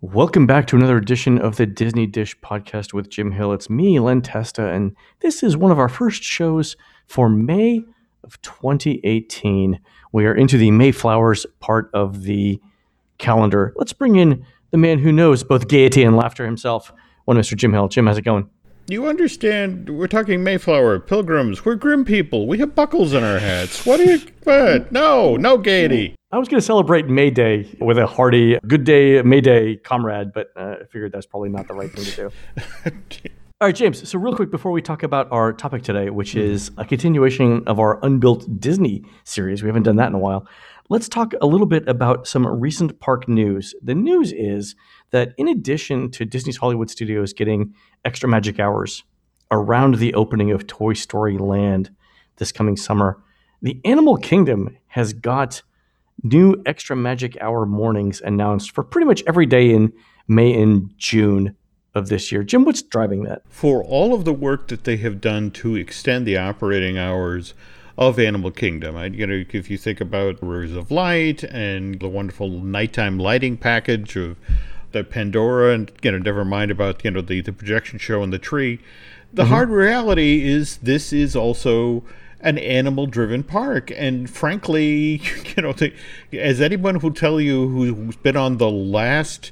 Welcome back to another edition of the Disney Dish podcast with Jim Hill. It's me, Len Testa, and this is one of our first shows for May of 2018. We are into the Mayflowers part of the calendar. Let's bring in the man who knows both gaiety and laughter himself, one Mr. Jim Hill. Jim, how's it going? You understand? We're talking Mayflower, pilgrims. We're grim people. We have buckles in our hats. What do you? What? No, no gaiety. I was going to celebrate May Day with a hearty "Good Day, May Day" comrade, but uh, I figured that's probably not the right thing to do. All right, James. So, real quick before we talk about our topic today, which is a continuation of our Unbuilt Disney series, we haven't done that in a while. Let's talk a little bit about some recent park news. The news is that in addition to Disney's Hollywood Studios getting extra magic hours around the opening of Toy Story Land this coming summer, the Animal Kingdom has got new extra magic hour mornings announced for pretty much every day in May and June of this year. Jim, what's driving that? For all of the work that they have done to extend the operating hours of Animal Kingdom, I, you know, if you think about Rivers of Light and the wonderful nighttime lighting package of the Pandora, and you know, never mind about you know the the projection show and the tree. The mm-hmm. hard reality is this is also an animal driven park. And frankly you know the, as anyone will tell you who's been on the last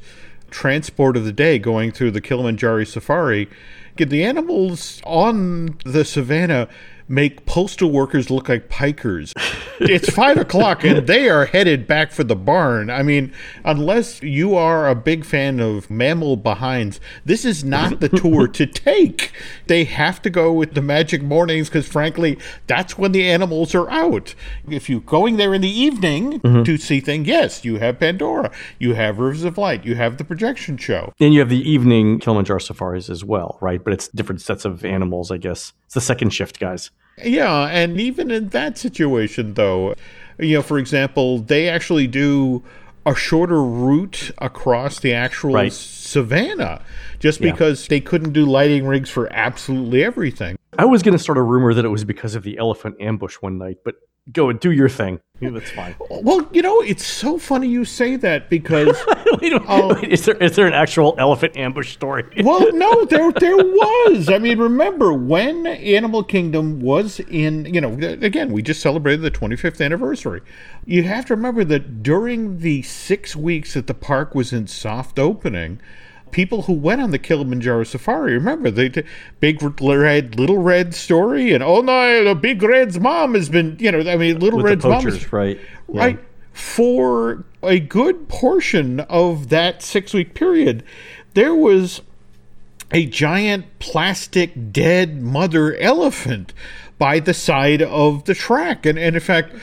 transport of the day going through the Kilimanjaro safari get the animals on the savannah make postal workers look like pikers. it's five o'clock and they are headed back for the barn. I mean, unless you are a big fan of mammal behinds, this is not the tour to take. They have to go with the magic mornings because, frankly, that's when the animals are out. If you're going there in the evening mm-hmm. to see things, yes, you have Pandora, you have Rivers of Light, you have the projection show. And you have the evening Kilimanjaro safaris as well, right? But it's different sets of animals, I guess. It's the second shift, guys. Yeah, and even in that situation, though, you know, for example, they actually do a shorter route across the actual right. savannah just yeah. because they couldn't do lighting rigs for absolutely everything. I was going to start a rumor that it was because of the elephant ambush one night, but go and do your thing. Yeah, that's fine. Well, you know, it's so funny you say that because wait, uh, wait, is there is there an actual elephant ambush story? well, no, there there was. I mean, remember when Animal Kingdom was in? You know, again, we just celebrated the 25th anniversary. You have to remember that during the six weeks that the park was in soft opening people who went on the Kilimanjaro safari. Remember the, big red, little red story, and oh no, the big red's mom has been, you know, I mean, little With red's poachers, mom, is, right, yeah. right. For a good portion of that six week period, there was a giant plastic dead mother elephant by the side of the track, and, and in fact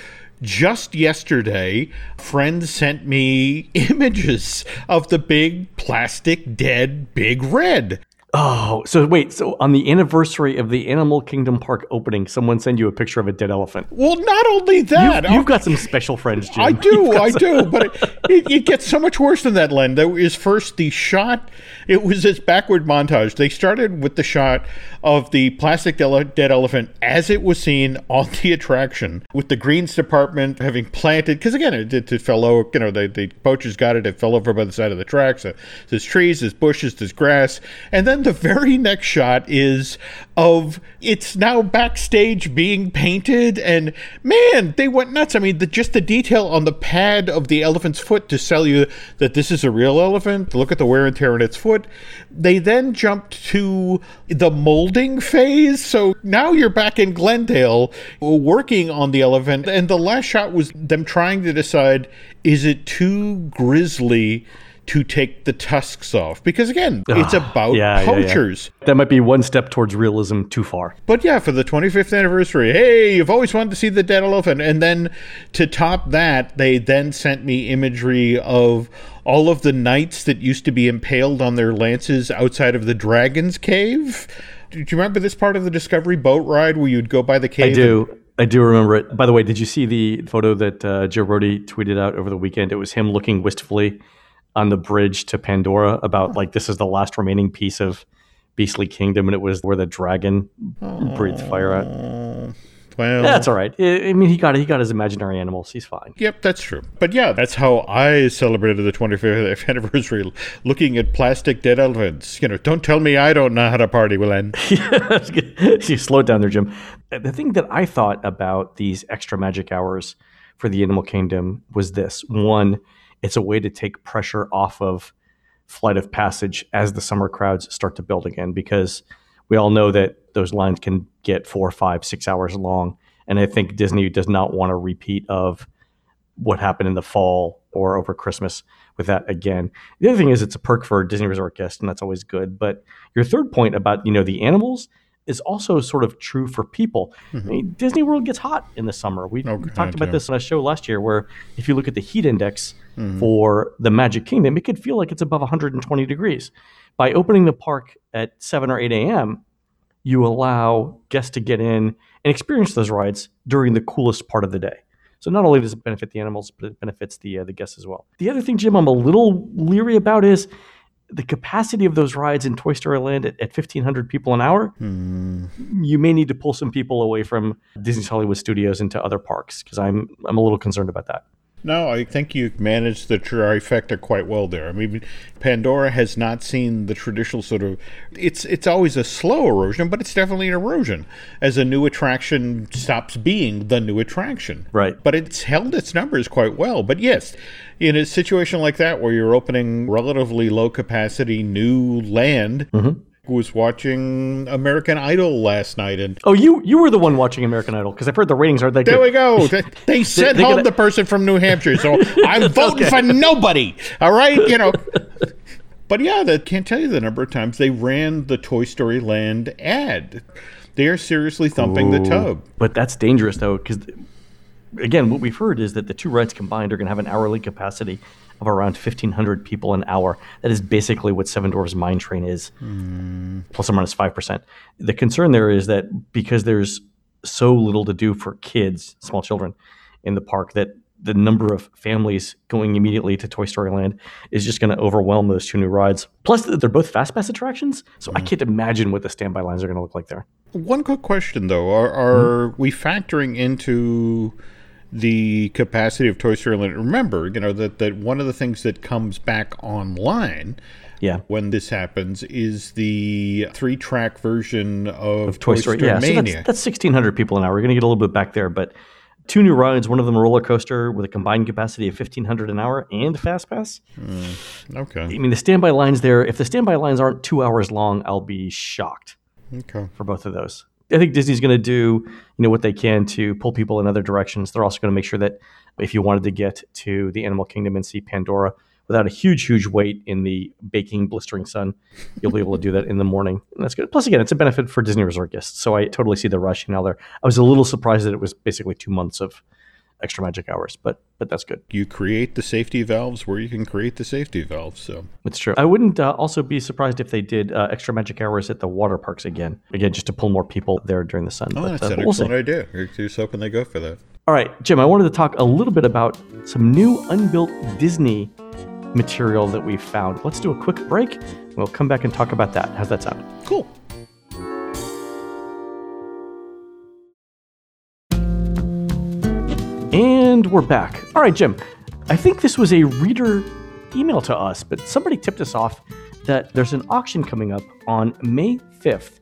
just yesterday, friends sent me images of the big plastic dead big red. Oh, so wait, so on the anniversary of the Animal Kingdom Park opening, someone send you a picture of a dead elephant? Well, not only that, you've, you've got some special friends, Jim. I do, I some... do, but it, it, it, gets so much worse than that, Len. There is first the shot. It was this backward montage. They started with the shot of the plastic dead elephant as it was seen on the attraction, with the greens department having planted. Because again, it, it, fell over. You know, the, the poachers got it. It fell over by the side of the tracks. So there's trees, there's bushes, there's grass, and then the very next shot is of it's now backstage being painted and man they went nuts. I mean the, just the detail on the pad of the elephant's foot to sell you that this is a real elephant look at the wear and tear on its foot. They then jumped to the molding phase so now you're back in glendale working on the elephant and the last shot was them trying to decide is it too grisly to take the tusks off because again it's about yeah, poachers yeah, yeah. that might be one step towards realism too far but yeah for the 25th anniversary hey you've always wanted to see the dead elephant and then to top that they then sent me imagery of all of the knights that used to be impaled on their lances outside of the dragon's cave do you remember this part of the discovery boat ride where you'd go by the cave i do and- I do remember it. By the way, did you see the photo that uh, Joe Rohde tweeted out over the weekend? It was him looking wistfully on the bridge to Pandora about like this is the last remaining piece of Beastly Kingdom, and it was where the dragon breathed fire at. Uh, well, That's all right. I mean, he got he got his imaginary animals. He's fine. Yep, that's true. But yeah, that's how I celebrated the 25th anniversary, looking at plastic dead elephants. You know, don't tell me I don't know how to party, Willen. you slowed down there, Jim. Uh, the thing that I thought about these extra magic hours for the animal kingdom was this: one, it's a way to take pressure off of flight of passage as the summer crowds start to build again, because we all know that those lines can get four, five, six hours long. And I think Disney does not want a repeat of what happened in the fall or over Christmas with that again. The other thing is it's a perk for Disney Resort guests, and that's always good. But your third point about you know the animals is also sort of true for people. Mm-hmm. I mean, Disney World gets hot in the summer. We okay, talked about this on a show last year, where if you look at the heat index mm-hmm. for the Magic Kingdom, it could feel like it's above 120 degrees. By opening the park at 7 or 8 a.m., you allow guests to get in and experience those rides during the coolest part of the day. So not only does it benefit the animals, but it benefits the uh, the guests as well. The other thing, Jim, I'm a little leery about is the capacity of those rides in Toy Story Land at, at 1,500 people an hour. Hmm. You may need to pull some people away from Disney's Hollywood Studios into other parks because I'm I'm a little concerned about that. No, I think you managed the trifecta quite well there. I mean, Pandora has not seen the traditional sort of. It's it's always a slow erosion, but it's definitely an erosion as a new attraction stops being the new attraction. Right. But it's held its numbers quite well. But yes, in a situation like that where you're opening relatively low capacity new land. Mm-hmm was watching American Idol last night, and oh, you you were the one watching American Idol because I've heard the ratings are that there good. we go. They, they sent they, home gonna... the person from New Hampshire, so I'm voting okay. for nobody. All right, you know. but yeah, I can't tell you the number of times they ran the Toy Story Land ad. They are seriously thumping Ooh, the tub. But that's dangerous though, because again, what we've heard is that the two rides combined are going to have an hourly capacity of around 1,500 people an hour. That is basically what Seven Dwarfs Mine Train is, mm. plus or minus 5%. The concern there is that because there's so little to do for kids, small children, in the park, that the number of families going immediately to Toy Story Land is just going to overwhelm those two new rides. Plus, they're both fast pass attractions, so mm. I can't imagine what the standby lines are going to look like there. One quick question, though: Are, are mm. we factoring into the capacity of Toy Story Land. Remember, you know that that one of the things that comes back online. Yeah. When this happens, is the three-track version of, of Toy, Toy Story, Story yeah, Mania. So that's, that's sixteen hundred people an hour. We're going to get a little bit back there, but two new rides. One of them a roller coaster with a combined capacity of fifteen hundred an hour and fast pass. Mm, okay. I mean, the standby lines there. If the standby lines aren't two hours long, I'll be shocked. Okay. For both of those. I think Disney's going to do you know what they can to pull people in other directions. They're also going to make sure that if you wanted to get to the Animal Kingdom and see Pandora without a huge, huge wait in the baking, blistering sun, you'll be able to do that in the morning. And that's good. Plus, again, it's a benefit for Disney Resort guests. So I totally see the rush now there. I was a little surprised that it was basically two months of extra magic hours, but but that's good. You create the safety valves where you can create the safety valves. So it's true. I wouldn't uh, also be surprised if they did uh, extra magic hours at the water parks again, again just to pull more people there during the sun. Oh, but, that's uh, an we'll excellent see. idea. You're just hoping they go for that. All right, Jim. I wanted to talk a little bit about some new unbuilt Disney material that we found. Let's do a quick break. We'll come back and talk about that. How's that sound? Cool. And we're back. All right, Jim. I think this was a reader email to us, but somebody tipped us off that there's an auction coming up on May 5th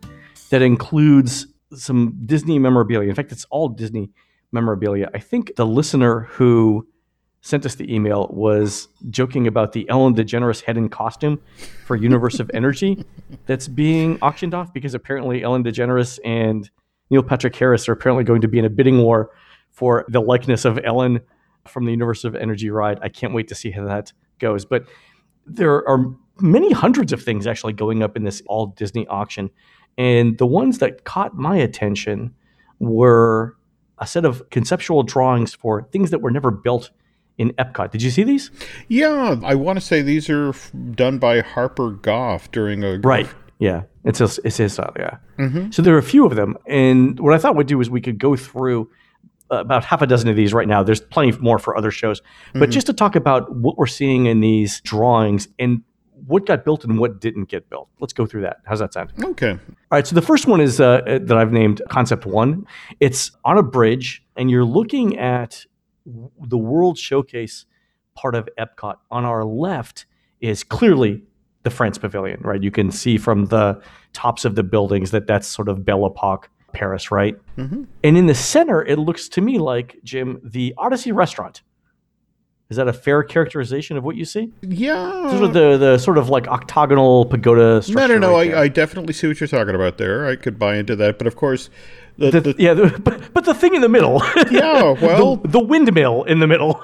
that includes some Disney memorabilia. In fact, it's all Disney memorabilia. I think the listener who sent us the email was joking about the Ellen DeGeneres head and costume for Universe of Energy that's being auctioned off because apparently Ellen DeGeneres and Neil Patrick Harris are apparently going to be in a bidding war for the likeness of Ellen from the Universe of Energy ride. I can't wait to see how that goes. But there are many hundreds of things actually going up in this all Disney auction. And the ones that caught my attention were a set of conceptual drawings for things that were never built in Epcot. Did you see these? Yeah, I want to say these are done by Harper Goff during a right. Yeah, it's his, it's his style. Yeah. Mm-hmm. So there are a few of them, and what I thought we'd do is we could go through about half a dozen of these right now. There's plenty more for other shows, but mm-hmm. just to talk about what we're seeing in these drawings and what got built and what didn't get built. Let's go through that. How's that sound? Okay. All right. So the first one is uh, that I've named Concept One. It's on a bridge, and you're looking at the World Showcase part of Epcot. On our left is clearly the France Pavilion, right? You can see from the tops of the buildings that that's sort of Belle Epoque Paris, right? Mm-hmm. And in the center, it looks to me like, Jim, the Odyssey restaurant. Is that a fair characterization of what you see? Yeah. Sort of the, the sort of like octagonal pagoda structure. No, no, no. right I, I, definitely see what you're talking about there. I could buy into that. But of course, the, the, yeah, the, but, but the thing in the middle. Yeah, well. the, the windmill in the middle.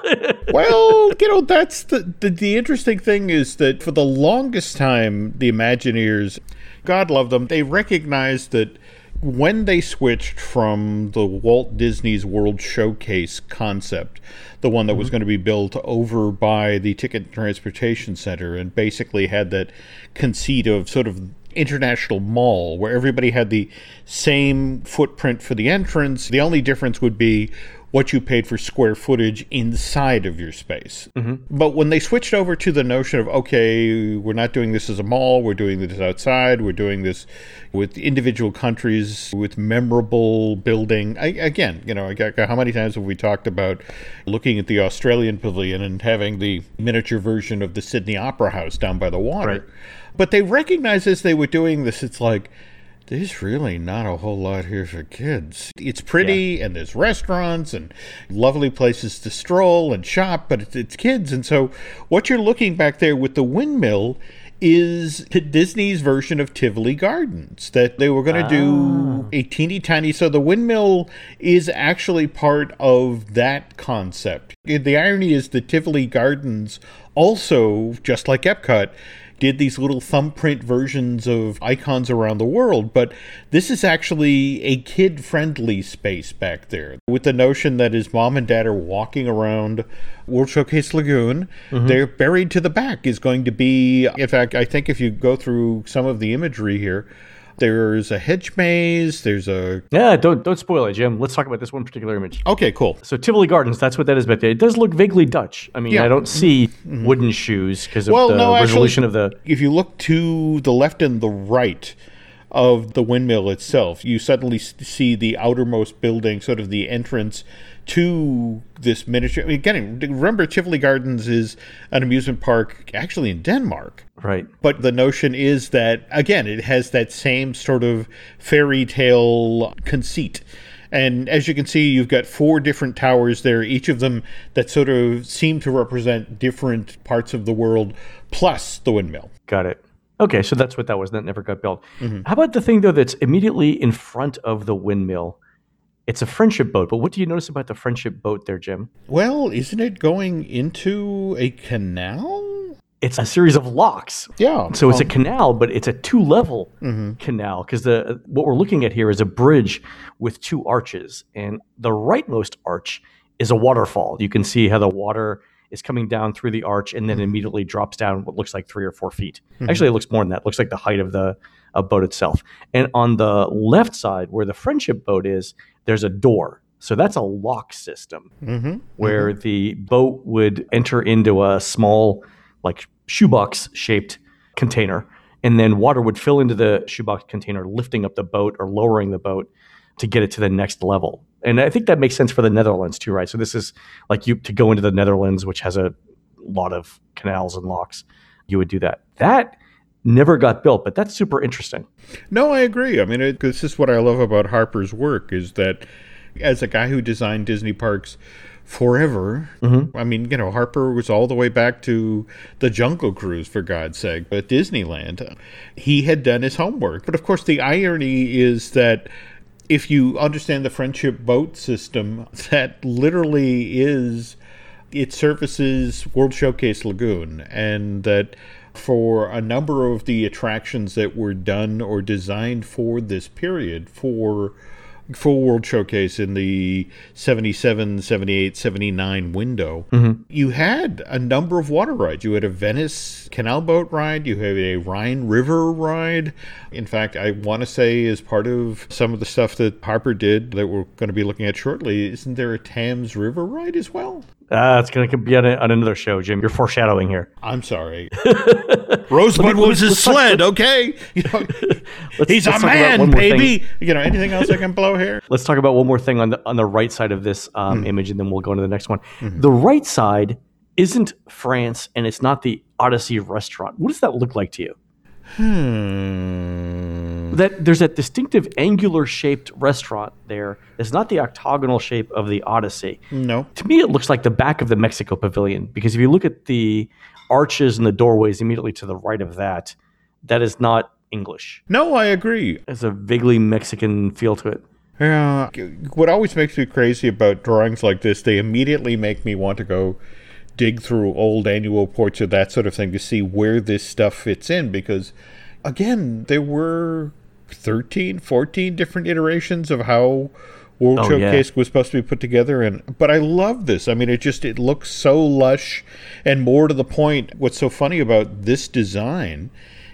well, you know, that's the, the, the interesting thing is that for the longest time, the Imagineers, God love them, they recognized that when they switched from the Walt Disney's World Showcase concept, the one that mm-hmm. was going to be built over by the Ticket Transportation Center, and basically had that conceit of sort of international mall where everybody had the same footprint for the entrance. The only difference would be what you paid for square footage inside of your space. Mm-hmm. But when they switched over to the notion of, okay, we're not doing this as a mall, we're doing this outside, we're doing this with individual countries, with memorable building. I, again, you know, how many times have we talked about looking at the Australian pavilion and having the miniature version of the Sydney Opera House down by the water? Right. But they recognized as they were doing this, it's like, there's really not a whole lot here for kids. It's pretty, yeah. and there's restaurants and lovely places to stroll and shop, but it's, it's, kids. And so, what you're looking back there with the windmill is Disney's version of Tivoli Gardens that they were going to ah. do a teeny tiny. So, the windmill is actually part of that concept. The irony is the Tivoli Gardens also, just like Epcot, did these little thumbprint versions of icons around the world, but this is actually a kid friendly space back there with the notion that his mom and dad are walking around World Showcase Lagoon. Mm-hmm. They're buried to the back is going to be, in fact, I think if you go through some of the imagery here, there's a hedge maze. There's a yeah. Don't don't spoil it, Jim. Let's talk about this one particular image. Okay, cool. So Tivoli Gardens. That's what that is. But there. it does look vaguely Dutch. I mean, yeah. I don't see mm-hmm. wooden shoes because of well, the no, resolution actually, of the. If you look to the left and the right of the windmill itself, you suddenly see the outermost building, sort of the entrance to this miniature. I mean, again, remember Tivoli Gardens is an amusement park actually in Denmark. Right. But the notion is that, again, it has that same sort of fairy tale conceit. And as you can see, you've got four different towers there, each of them that sort of seem to represent different parts of the world, plus the windmill. Got it. Okay, so that's what that was. That never got built. Mm-hmm. How about the thing, though, that's immediately in front of the windmill? It's a friendship boat, but what do you notice about the friendship boat there, Jim? Well, isn't it going into a canal? It's a series of locks. Yeah. So it's um, a canal, but it's a two-level mm-hmm. canal because the what we're looking at here is a bridge with two arches, and the rightmost arch is a waterfall. You can see how the water is coming down through the arch and then mm-hmm. immediately drops down what looks like three or four feet. Mm-hmm. Actually, it looks more than that. It looks like the height of the uh, boat itself. And on the left side, where the friendship boat is, there's a door. So that's a lock system mm-hmm. where mm-hmm. the boat would enter into a small, like shoebox shaped container, and then water would fill into the shoebox container, lifting up the boat or lowering the boat to get it to the next level. And I think that makes sense for the Netherlands too, right? So this is like you to go into the Netherlands, which has a lot of canals and locks. You would do that. That never got built, but that's super interesting. No, I agree. I mean, it, this is what I love about Harper's work is that as a guy who designed Disney parks forever, mm-hmm. I mean, you know, Harper was all the way back to the Jungle Cruise, for God's sake, at Disneyland. He had done his homework. But of course, the irony is that if you understand the friendship boat system, that literally is it services World Showcase Lagoon, and that for a number of the attractions that were done or designed for this period for for World Showcase in the 77, 78, 79 window, mm-hmm. you had a number of water rides. You had a Venice canal boat ride, you had a Rhine River ride. In fact, I want to say, as part of some of the stuff that Harper did that we're going to be looking at shortly, isn't there a Thames River ride as well? Uh, it's going to be on, a, on, another show, Jim. You're foreshadowing here. I'm sorry. Rosebud was his sled, okay? You know, he's a man, baby. You know, anything else I can blow here? Let's talk about one more thing on the on the right side of this um, mm. image, and then we'll go into the next one. Mm-hmm. The right side isn't France, and it's not the Odyssey restaurant. What does that look like to you? Hmm. That there's that distinctive angular shaped restaurant there. It's not the octagonal shape of the Odyssey. No. To me, it looks like the back of the Mexico Pavilion because if you look at the arches and the doorways immediately to the right of that, that is not English. No, I agree. It's a vaguely Mexican feel to it. Yeah. What always makes me crazy about drawings like this, they immediately make me want to go dig through old annual reports or that sort of thing to see where this stuff fits in because again there were 13 14 different iterations of how world oh, showcase yeah. was supposed to be put together and but i love this i mean it just it looks so lush and more to the point what's so funny about this design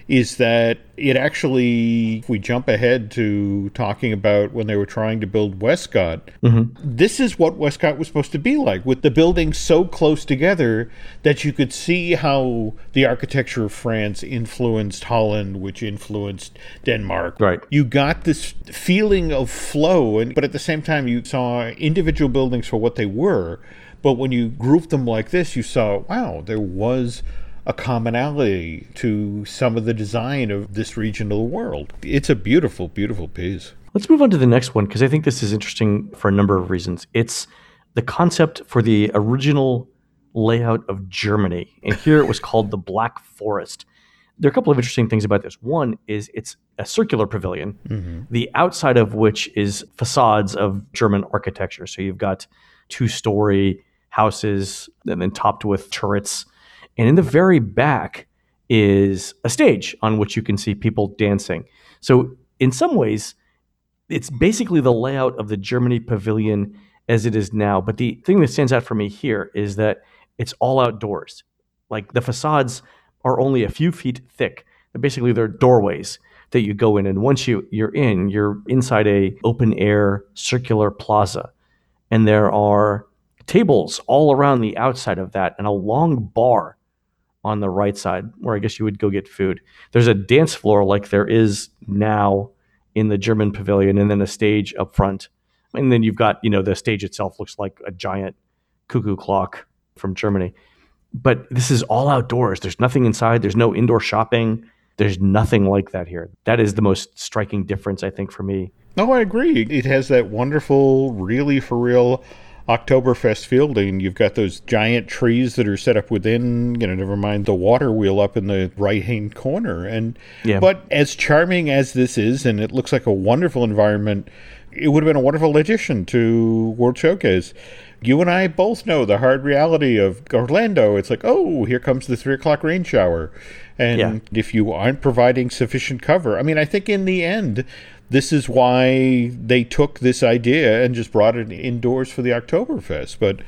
is that it actually, if we jump ahead to talking about when they were trying to build Westcot, mm-hmm. this is what Westcot was supposed to be like, with the buildings so close together that you could see how the architecture of France influenced Holland, which influenced Denmark. Right. You got this feeling of flow, and but at the same time, you saw individual buildings for what they were. But when you grouped them like this, you saw, wow, there was a commonality to some of the design of this region of the world. It's a beautiful, beautiful piece. Let's move on to the next one because I think this is interesting for a number of reasons. It's the concept for the original layout of Germany. And here it was called the Black Forest. There are a couple of interesting things about this. One is it's a circular pavilion, mm-hmm. the outside of which is facades of German architecture. So you've got two story houses and then topped with turrets and in the very back is a stage on which you can see people dancing. So, in some ways, it's basically the layout of the Germany pavilion as it is now. But the thing that stands out for me here is that it's all outdoors. Like the facades are only a few feet thick. Basically, they're doorways that you go in, and once you you're in, you're inside a open air circular plaza, and there are tables all around the outside of that, and a long bar on the right side, where I guess you would go get food. There's a dance floor like there is now in the German pavilion, and then a stage up front. And then you've got, you know, the stage itself looks like a giant cuckoo clock from Germany. But this is all outdoors. There's nothing inside. There's no indoor shopping. There's nothing like that here. That is the most striking difference, I think, for me. No, I agree. It has that wonderful, really for real Oktoberfest fielding, you've got those giant trees that are set up within, you know, never mind the water wheel up in the right hand corner. And yeah. but as charming as this is, and it looks like a wonderful environment, it would have been a wonderful addition to World Showcase. You and I both know the hard reality of Orlando. It's like, oh, here comes the three o'clock rain shower. And yeah. if you aren't providing sufficient cover, I mean, I think in the end, this is why they took this idea and just brought it indoors for the Oktoberfest. But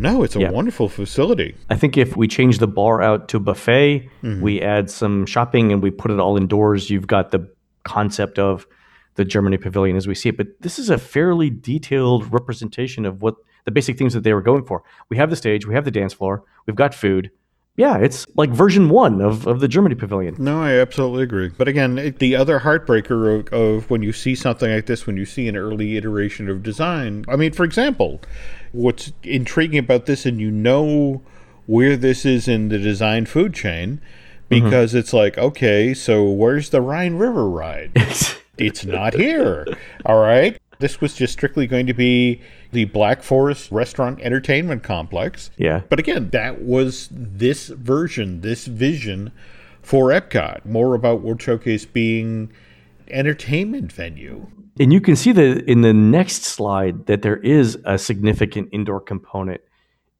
no, it's a yeah. wonderful facility. I think if we change the bar out to buffet, mm-hmm. we add some shopping and we put it all indoors, you've got the concept of the Germany pavilion as we see it. But this is a fairly detailed representation of what the basic things that they were going for. We have the stage, we have the dance floor, we've got food, yeah, it's like version one of, of the Germany pavilion. No, I absolutely agree. But again, the other heartbreaker of, of, when you see something like this, when you see an early iteration of design, I mean, for example, what's intriguing about this, and you know where this is in the design food chain, mm-hmm. because mm-hmm. it's like, okay, so where's the Rhine River ride? it's not here. All right. This was just strictly going to be the Black Forest Restaurant Entertainment Complex. Yeah. But again, that was this version, this vision for Epcot. More about World Showcase being entertainment venue. And you can see that in the next slide that there is a significant indoor component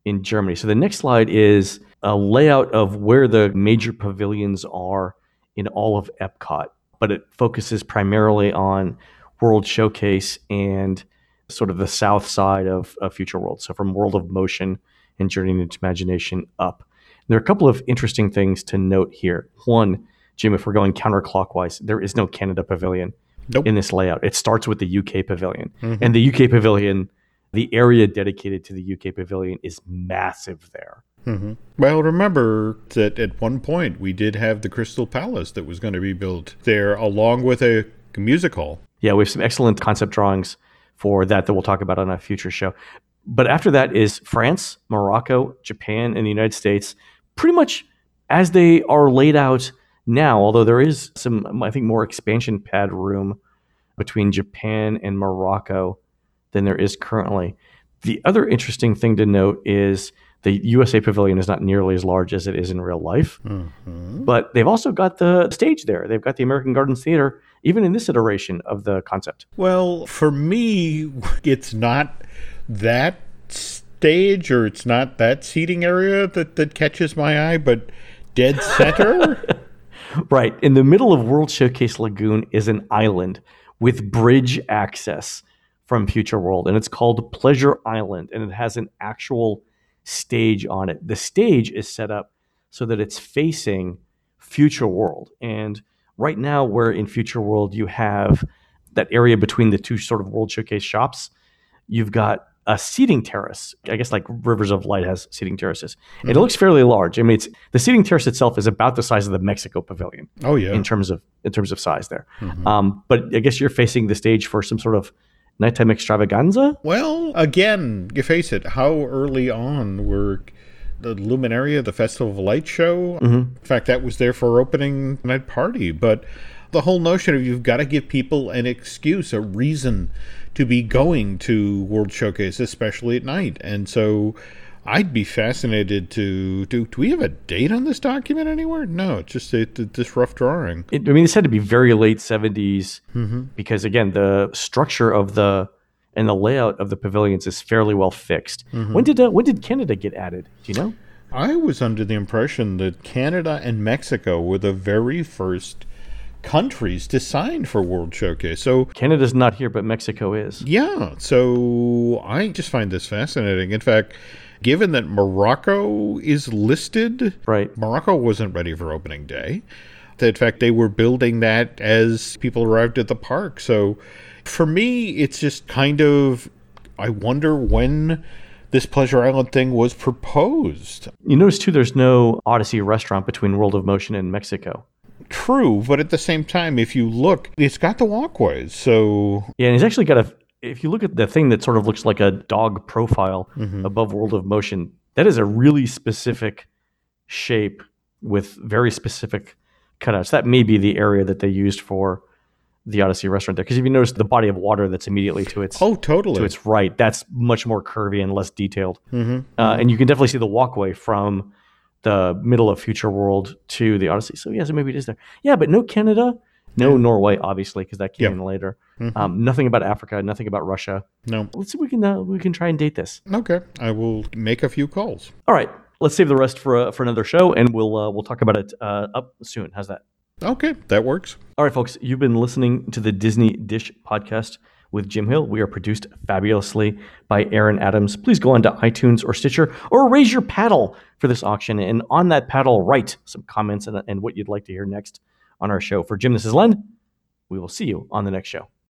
in Germany. So the next slide is a layout of where the major pavilions are in all of Epcot, but it focuses primarily on World Showcase and sort of the south side of, of Future World. So from World of Motion and Journey into Imagination up. And there are a couple of interesting things to note here. One, Jim, if we're going counterclockwise, there is no Canada Pavilion nope. in this layout. It starts with the UK Pavilion, mm-hmm. and the UK Pavilion the area dedicated to the UK pavilion is massive there. Mm-hmm. Well, remember that at one point we did have the Crystal Palace that was going to be built there, along with a music hall. Yeah, we have some excellent concept drawings for that that we'll talk about on a future show. But after that is France, Morocco, Japan, and the United States, pretty much as they are laid out now, although there is some, I think, more expansion pad room between Japan and Morocco than there is currently. The other interesting thing to note is the USA Pavilion is not nearly as large as it is in real life, mm-hmm. but they've also got the stage there. They've got the American Gardens Theater, even in this iteration of the concept. Well, for me, it's not that stage or it's not that seating area that, that catches my eye, but dead center. right. In the middle of World Showcase Lagoon is an island with bridge access from Future World, and it's called Pleasure Island, and it has an actual stage on it. The stage is set up so that it's facing Future World. And right now, where in Future World you have that area between the two sort of World Showcase shops, you've got a seating terrace. I guess like Rivers of Light has seating terraces. Mm-hmm. It looks fairly large. I mean, it's the seating terrace itself is about the size of the Mexico Pavilion. Oh yeah, in terms of in terms of size there. Mm-hmm. Um, but I guess you're facing the stage for some sort of nighttime extravaganza? Well, again, you face it. How early on were the Luminaria, the Festival of Light show? Mm-hmm. In fact, that was there for opening night party. But the whole notion of you've got to give people an excuse, a reason to be going to World Showcase, especially at night. And so I'd be fascinated to do. Do we have a date on this document anywhere? No, it's just a, this rough drawing. It, I mean, it said to be very late 70s mm-hmm. because again, the structure of the and the layout of the pavilions is fairly well fixed. Mm-hmm. When did uh, when did Canada get added? Do you know? I was under the impression that Canada and Mexico were the very first countries to sign for World Showcase. So Canada's not here, but Mexico is. Yeah. So I just find this fascinating. In fact given that Morocco is listed, right? Morocco wasn't ready for opening day. In fact, they were building that as people arrived at the park. So for me, it's just kind of, I wonder when this Pleasure Island thing was proposed. You notice too, there's no Odyssey restaurant between World of Motion and Mexico. True, but at the same time, if you look, it's got the walkways. So yeah, and it's actually got a if you look at the thing that sort of looks like a dog profile mm-hmm. above World of Motion, that is a really specific shape with very specific cutouts. That may be the area that they used for the Odyssey restaurant there. Because if you notice the body of water that's immediately to its oh totally to its right, that's much more curvy and less detailed. Mm-hmm. Uh, and you can definitely see the walkway from the middle of Future World to the Odyssey. So yeah, so maybe it is there. Yeah, but no Canada, no Norway, obviously, because that came yep. in later. Mm-hmm. Um, nothing about Africa, nothing about Russia. No. Let's see if we can uh, we can try and date this. Okay, I will make a few calls. All right, let's save the rest for uh, for another show, and we'll uh, we'll talk about it uh, up soon. How's that? Okay, that works. All right, folks, you've been listening to the Disney Dish podcast with Jim Hill. We are produced fabulously by Aaron Adams. Please go on to iTunes or Stitcher or raise your paddle for this auction, and on that paddle, write some comments and, and what you'd like to hear next on our show. For Jim, this is Len. We will see you on the next show.